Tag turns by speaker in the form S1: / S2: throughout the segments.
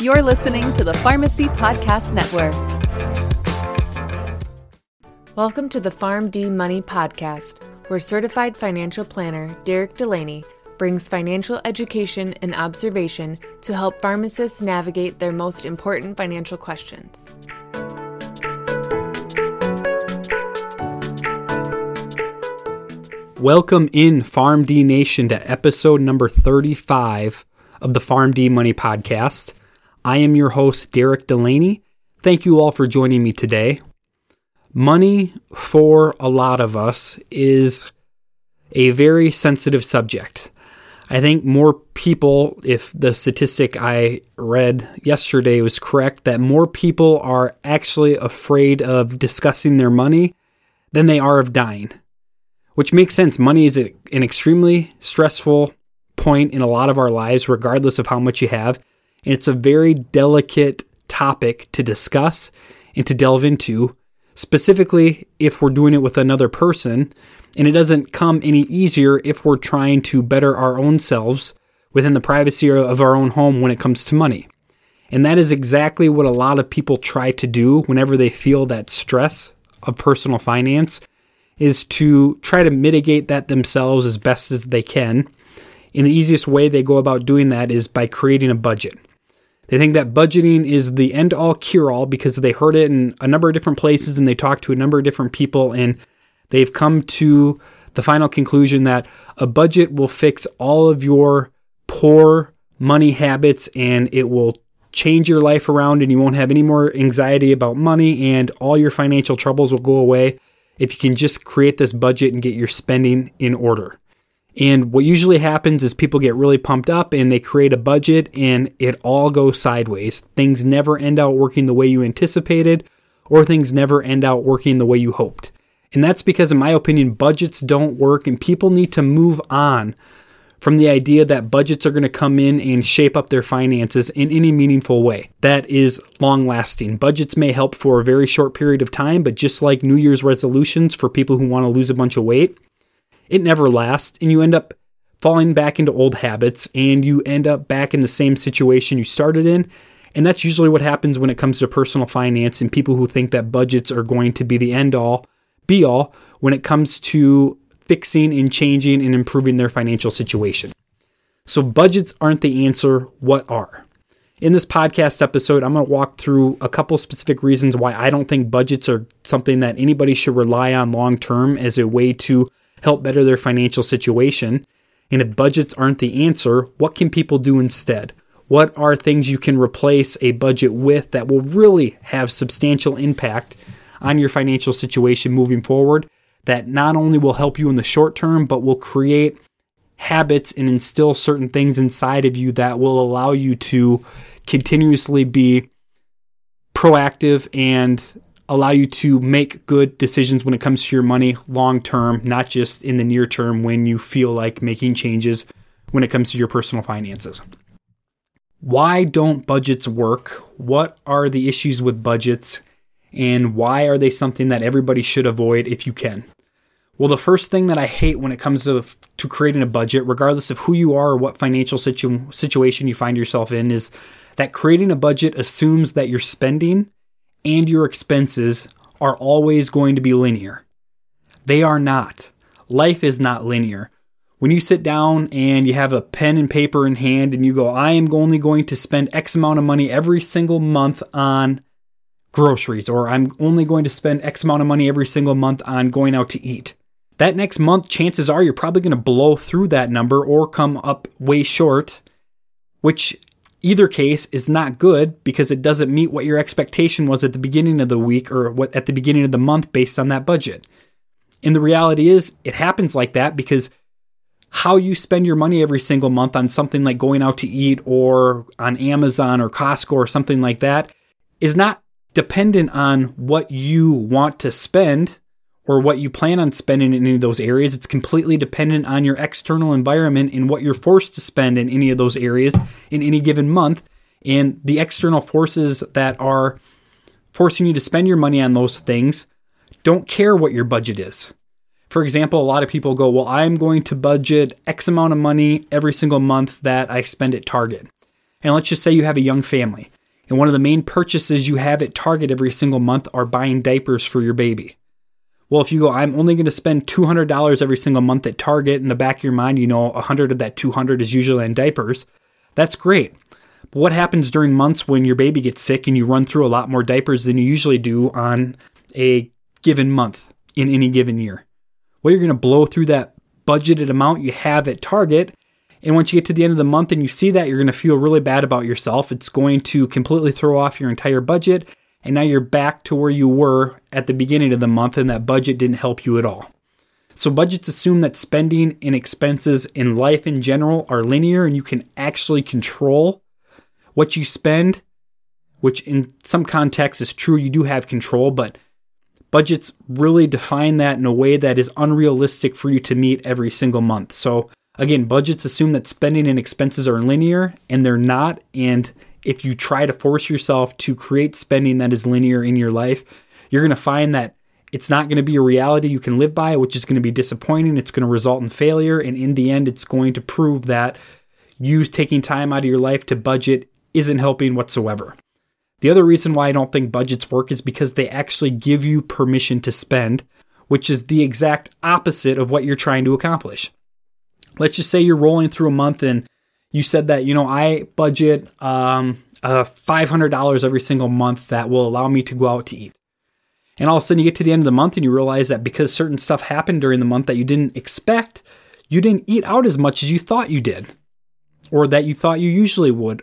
S1: You're listening to the Pharmacy Podcast Network.
S2: Welcome to the PharmD Money Podcast, where certified financial planner Derek Delaney brings financial education and observation to help pharmacists navigate their most important financial questions.
S3: Welcome in PharmD Nation to episode number 35 of the PharmD Money Podcast. I am your host, Derek Delaney. Thank you all for joining me today. Money, for a lot of us, is a very sensitive subject. I think more people, if the statistic I read yesterday was correct, that more people are actually afraid of discussing their money than they are of dying which makes sense. Money is an extremely stressful point in a lot of our lives, regardless of how much you have. And it's a very delicate topic to discuss and to delve into, specifically if we're doing it with another person. And it doesn't come any easier if we're trying to better our own selves within the privacy of our own home when it comes to money. And that is exactly what a lot of people try to do whenever they feel that stress of personal finance is to try to mitigate that themselves as best as they can. And the easiest way they go about doing that is by creating a budget. They think that budgeting is the end all cure all because they heard it in a number of different places and they talked to a number of different people and they've come to the final conclusion that a budget will fix all of your poor money habits and it will change your life around and you won't have any more anxiety about money and all your financial troubles will go away if you can just create this budget and get your spending in order. And what usually happens is people get really pumped up and they create a budget and it all goes sideways. Things never end out working the way you anticipated, or things never end out working the way you hoped. And that's because, in my opinion, budgets don't work and people need to move on from the idea that budgets are going to come in and shape up their finances in any meaningful way that is long lasting. Budgets may help for a very short period of time, but just like New Year's resolutions for people who want to lose a bunch of weight, it never lasts and you end up falling back into old habits and you end up back in the same situation you started in. And that's usually what happens when it comes to personal finance and people who think that budgets are going to be the end all, be all when it comes to fixing and changing and improving their financial situation. So, budgets aren't the answer. What are? In this podcast episode, I'm going to walk through a couple specific reasons why I don't think budgets are something that anybody should rely on long term as a way to help better their financial situation. And if budgets aren't the answer, what can people do instead? What are things you can replace a budget with that will really have substantial impact on your financial situation moving forward that not only will help you in the short term, but will create habits and instill certain things inside of you that will allow you to continuously be proactive and allow you to make good decisions when it comes to your money long term, not just in the near term when you feel like making changes when it comes to your personal finances. Why don't budgets work? What are the issues with budgets? And why are they something that everybody should avoid if you can? Well, the first thing that I hate when it comes to to creating a budget, regardless of who you are or what financial situ- situation you find yourself in, is that creating a budget assumes that your spending and your expenses are always going to be linear. They are not. Life is not linear. When you sit down and you have a pen and paper in hand and you go, I am only going to spend X amount of money every single month on groceries, or I'm only going to spend X amount of money every single month on going out to eat that next month, chances are you're probably going to blow through that number or come up way short, which either case is not good because it doesn't meet what your expectation was at the beginning of the week or what at the beginning of the month based on that budget. And the reality is it happens like that because how you spend your money every single month on something like going out to eat or on Amazon or Costco or something like that is not dependent on what you want to spend or what you plan on spending in any of those areas. It's completely dependent on your external environment and what you're forced to spend in any of those areas in any given month. And the external forces that are forcing you to spend your money on those things don't care what your budget is. For example, a lot of people go, Well, I'm going to budget X amount of money every single month that I spend at Target. And let's just say you have a young family, and one of the main purchases you have at Target every single month are buying diapers for your baby. Well, if you go, I'm only going to spend $200 every single month at Target, in the back of your mind, you know, 100 of that 200 is usually on diapers. That's great. But what happens during months when your baby gets sick and you run through a lot more diapers than you usually do on a given month in any given year? Well, you're going to blow through that budgeted amount you have at Target. And once you get to the end of the month and you see that, you're going to feel really bad about yourself. It's going to completely throw off your entire budget and now you're back to where you were at the beginning of the month, and that budget didn't help you at all. So, budgets assume that spending and expenses in life in general are linear, and you can actually control what you spend, which in some contexts is true, you do have control, but budgets really define that in a way that is unrealistic for you to meet every single month. So, again, budgets assume that spending and expenses are linear, and they're not. And if you try to force yourself to create spending that is linear in your life, you're going to find that it's not going to be a reality you can live by, which is going to be disappointing. It's going to result in failure. And in the end, it's going to prove that you taking time out of your life to budget isn't helping whatsoever. The other reason why I don't think budgets work is because they actually give you permission to spend, which is the exact opposite of what you're trying to accomplish. Let's just say you're rolling through a month and you said that you know I budget um, uh, $500 every single month that will allow me to go out to eat. And all of a sudden you get to the end of the month and you realize that because certain stuff happened during the month that you didn't expect, you didn't eat out as much as you thought you did or that you thought you usually would.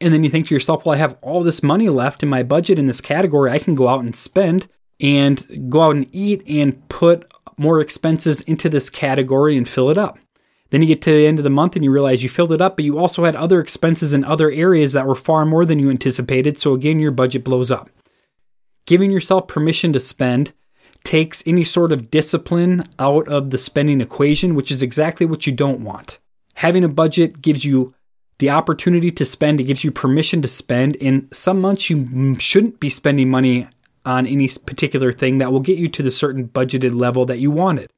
S3: And then you think to yourself, well, I have all this money left in my budget in this category. I can go out and spend and go out and eat and put more expenses into this category and fill it up. Then you get to the end of the month and you realize you filled it up, but you also had other expenses in other areas that were far more than you anticipated. So again, your budget blows up. Giving yourself permission to spend takes any sort of discipline out of the spending equation, which is exactly what you don't want. Having a budget gives you the opportunity to spend, it gives you permission to spend. In some months, you shouldn't be spending money on any particular thing that will get you to the certain budgeted level that you wanted.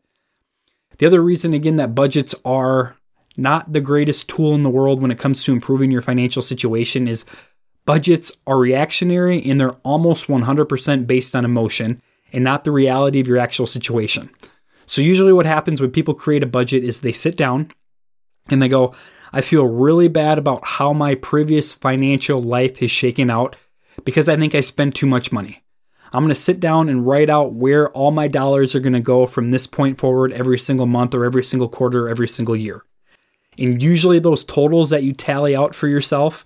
S3: The other reason, again, that budgets are not the greatest tool in the world when it comes to improving your financial situation is budgets are reactionary and they're almost 100% based on emotion and not the reality of your actual situation. So, usually, what happens when people create a budget is they sit down and they go, I feel really bad about how my previous financial life has shaken out because I think I spent too much money. I'm going to sit down and write out where all my dollars are going to go from this point forward every single month or every single quarter or every single year. And usually those totals that you tally out for yourself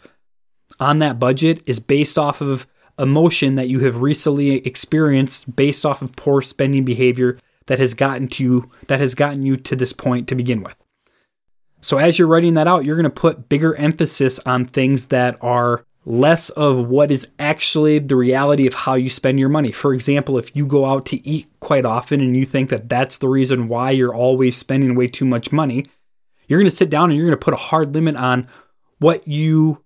S3: on that budget is based off of emotion that you have recently experienced based off of poor spending behavior that has gotten to you that has gotten you to this point to begin with. So as you're writing that out, you're going to put bigger emphasis on things that are less of what is actually the reality of how you spend your money. For example, if you go out to eat quite often and you think that that's the reason why you're always spending way too much money, you're going to sit down and you're going to put a hard limit on what you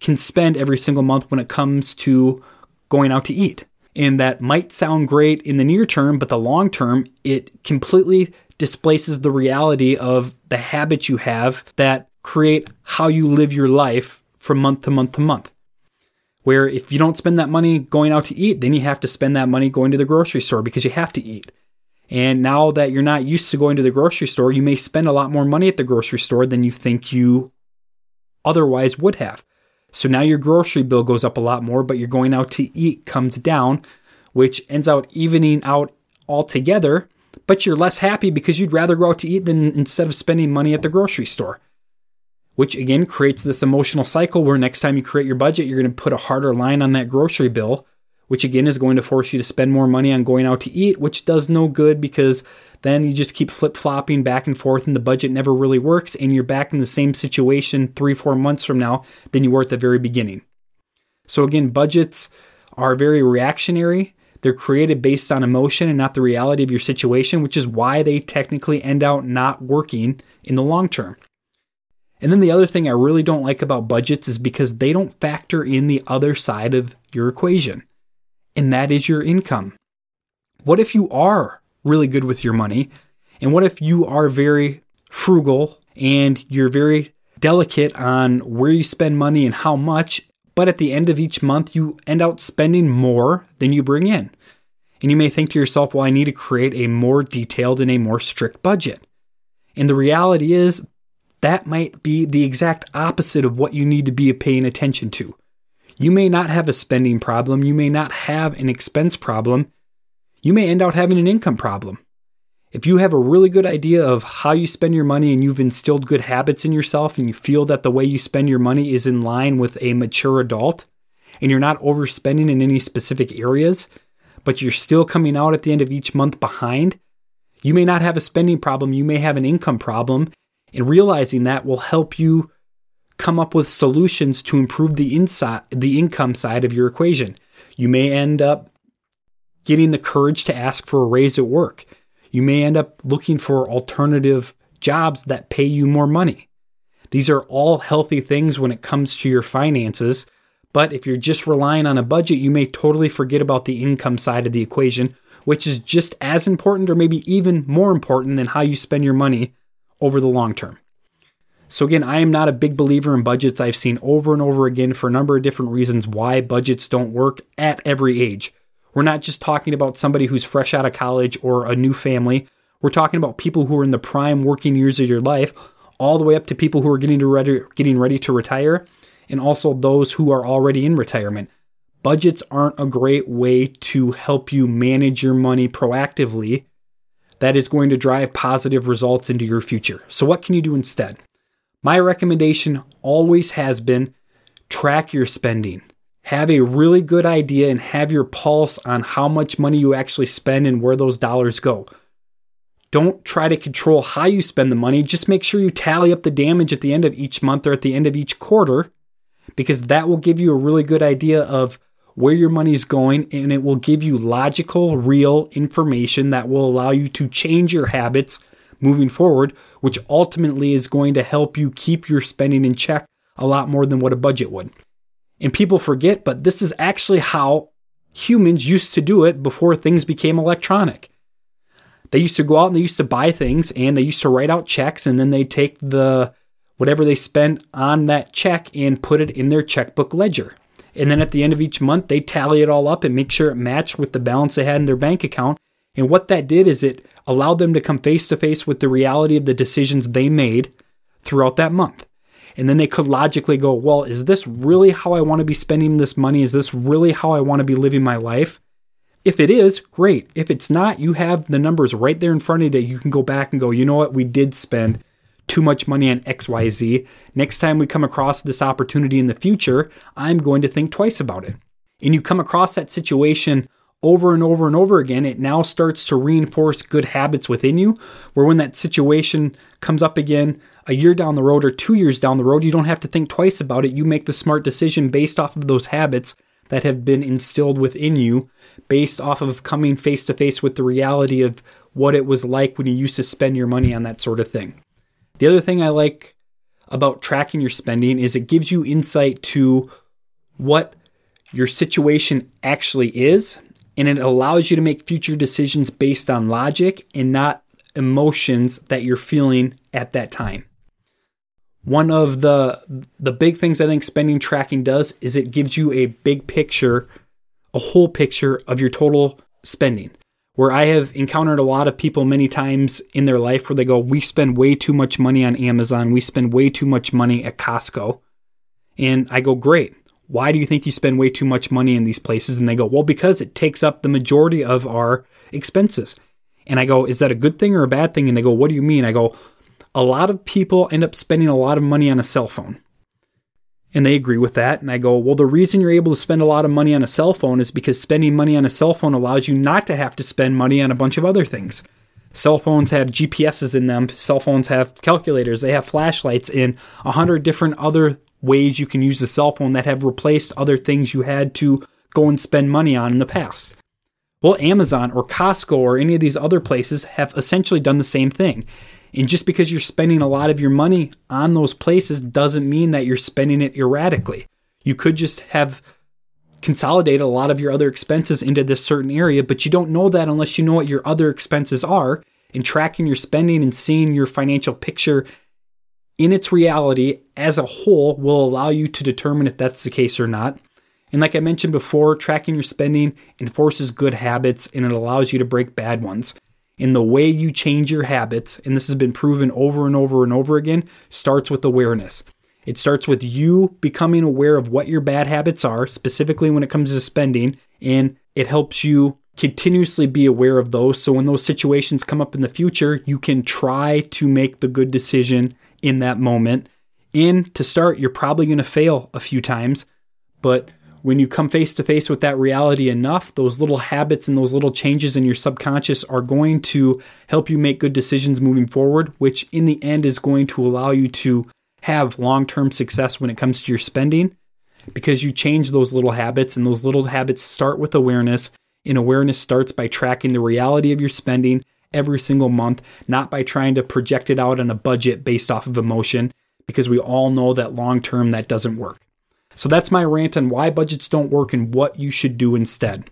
S3: can spend every single month when it comes to going out to eat. And that might sound great in the near term, but the long term, it completely displaces the reality of the habits you have that create how you live your life from month to month to month. Where if you don't spend that money going out to eat, then you have to spend that money going to the grocery store because you have to eat. And now that you're not used to going to the grocery store, you may spend a lot more money at the grocery store than you think you otherwise would have. So now your grocery bill goes up a lot more, but you're going out to eat comes down, which ends out evening out altogether. But you're less happy because you'd rather go out to eat than instead of spending money at the grocery store which again creates this emotional cycle where next time you create your budget, you're going to put a harder line on that grocery bill, which again is going to force you to spend more money on going out to eat, which does no good because then you just keep flip flopping back and forth and the budget never really works and you're back in the same situation three, four months from now than you were at the very beginning. So again, budgets are very reactionary. They're created based on emotion and not the reality of your situation, which is why they technically end out not working in the long term. And then the other thing I really don't like about budgets is because they don't factor in the other side of your equation, and that is your income. What if you are really good with your money? And what if you are very frugal and you're very delicate on where you spend money and how much, but at the end of each month, you end up spending more than you bring in. And you may think to yourself, well, I need to create a more detailed and a more strict budget. And the reality is, that might be the exact opposite of what you need to be paying attention to. You may not have a spending problem, you may not have an expense problem, you may end up having an income problem. If you have a really good idea of how you spend your money and you've instilled good habits in yourself and you feel that the way you spend your money is in line with a mature adult and you're not overspending in any specific areas, but you're still coming out at the end of each month behind, you may not have a spending problem, you may have an income problem. And realizing that will help you come up with solutions to improve the inside the income side of your equation. You may end up getting the courage to ask for a raise at work. You may end up looking for alternative jobs that pay you more money. These are all healthy things when it comes to your finances, but if you're just relying on a budget, you may totally forget about the income side of the equation, which is just as important or maybe even more important than how you spend your money over the long term. So, again, I am not a big believer in budgets. I've seen over and over again for a number of different reasons why budgets don't work at every age. We're not just talking about somebody who's fresh out of college or a new family. We're talking about people who are in the prime working years of your life, all the way up to people who are getting to ready, getting ready to retire, and also those who are already in retirement. Budgets aren't a great way to help you manage your money proactively. That is going to drive positive results into your future. So, what can you do instead? My recommendation always has been track your spending have a really good idea and have your pulse on how much money you actually spend and where those dollars go. Don't try to control how you spend the money. Just make sure you tally up the damage at the end of each month or at the end of each quarter, because that will give you a really good idea of where your money is going and it will give you logical, real information that will allow you to change your habits moving forward, which ultimately is going to help you keep your spending in check a lot more than what a budget would. And people forget, but this is actually how humans used to do it before things became electronic. They used to go out and they used to buy things and they used to write out checks and then they take the whatever they spent on that check and put it in their checkbook ledger. And then at the end of each month, they tally it all up and make sure it matched with the balance they had in their bank account. And what that did is it allowed them to come face to face with the reality of the decisions they made throughout that month. And then they could logically go, well, is this really how I want to be spending this money? Is this really how I want to be living my life? If it is, great. If it's not, you have the numbers right there in front of you that you can go back and go, you know what, we did spend too much money on XYZ. Next time we come across this opportunity in the future, I'm going to think twice about it. And you come across that situation over and over and over again, it now starts to reinforce good habits within you. Where when that situation comes up again a year down the road or two years down the road, you don't have to think twice about it. You make the smart decision based off of those habits that have been instilled within you, based off of coming face to face with the reality of what it was like when you used to spend your money on that sort of thing. The other thing I like about tracking your spending is it gives you insight to what your situation actually is and it allows you to make future decisions based on logic and not emotions that you're feeling at that time. One of the the big things I think spending tracking does is it gives you a big picture, a whole picture of your total spending. Where I have encountered a lot of people many times in their life where they go, "We spend way too much money on Amazon. We spend way too much money at Costco." And I go, "Great why do you think you spend way too much money in these places? And they go, well, because it takes up the majority of our expenses. And I go, is that a good thing or a bad thing? And they go, what do you mean? I go, a lot of people end up spending a lot of money on a cell phone. And they agree with that. And I go, well, the reason you're able to spend a lot of money on a cell phone is because spending money on a cell phone allows you not to have to spend money on a bunch of other things. Cell phones have GPSs in them, cell phones have calculators, they have flashlights, and a hundred different other ways you can use the cell phone that have replaced other things you had to go and spend money on in the past. Well, Amazon or Costco or any of these other places have essentially done the same thing. And just because you're spending a lot of your money on those places doesn't mean that you're spending it erratically. You could just have consolidated a lot of your other expenses into this certain area, but you don't know that unless you know what your other expenses are. And tracking your spending and seeing your financial picture in its reality as a whole will allow you to determine if that's the case or not. And like I mentioned before, tracking your spending enforces good habits and it allows you to break bad ones. And the way you change your habits, and this has been proven over and over and over again, starts with awareness. It starts with you becoming aware of what your bad habits are, specifically when it comes to spending, and it helps you continuously be aware of those. So when those situations come up in the future, you can try to make the good decision in that moment. And to start, you're probably going to fail a few times, but when you come face to face with that reality enough, those little habits and those little changes in your subconscious are going to help you make good decisions moving forward, which in the end is going to allow you to have long term success when it comes to your spending because you change those little habits, and those little habits start with awareness. And awareness starts by tracking the reality of your spending every single month, not by trying to project it out on a budget based off of emotion, because we all know that long term that doesn't work. So that's my rant on why budgets don't work and what you should do instead.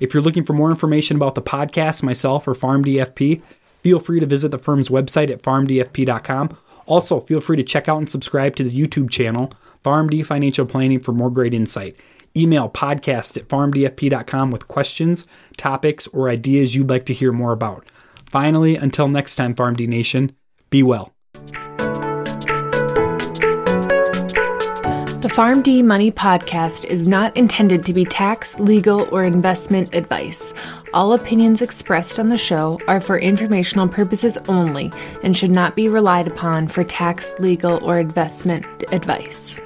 S3: If you're looking for more information about the podcast, myself, or PharmDFP, feel free to visit the firm's website at pharmdfp.com. Also, feel free to check out and subscribe to the YouTube channel, PharmD Financial Planning, for more great insight. Email podcast at pharmdfp.com with questions, topics, or ideas you'd like to hear more about. Finally, until next time, PharmD Nation, be well.
S2: The PharmD Money podcast is not intended to be tax, legal, or investment advice. All opinions expressed on the show are for informational purposes only and should not be relied upon for tax, legal, or investment advice.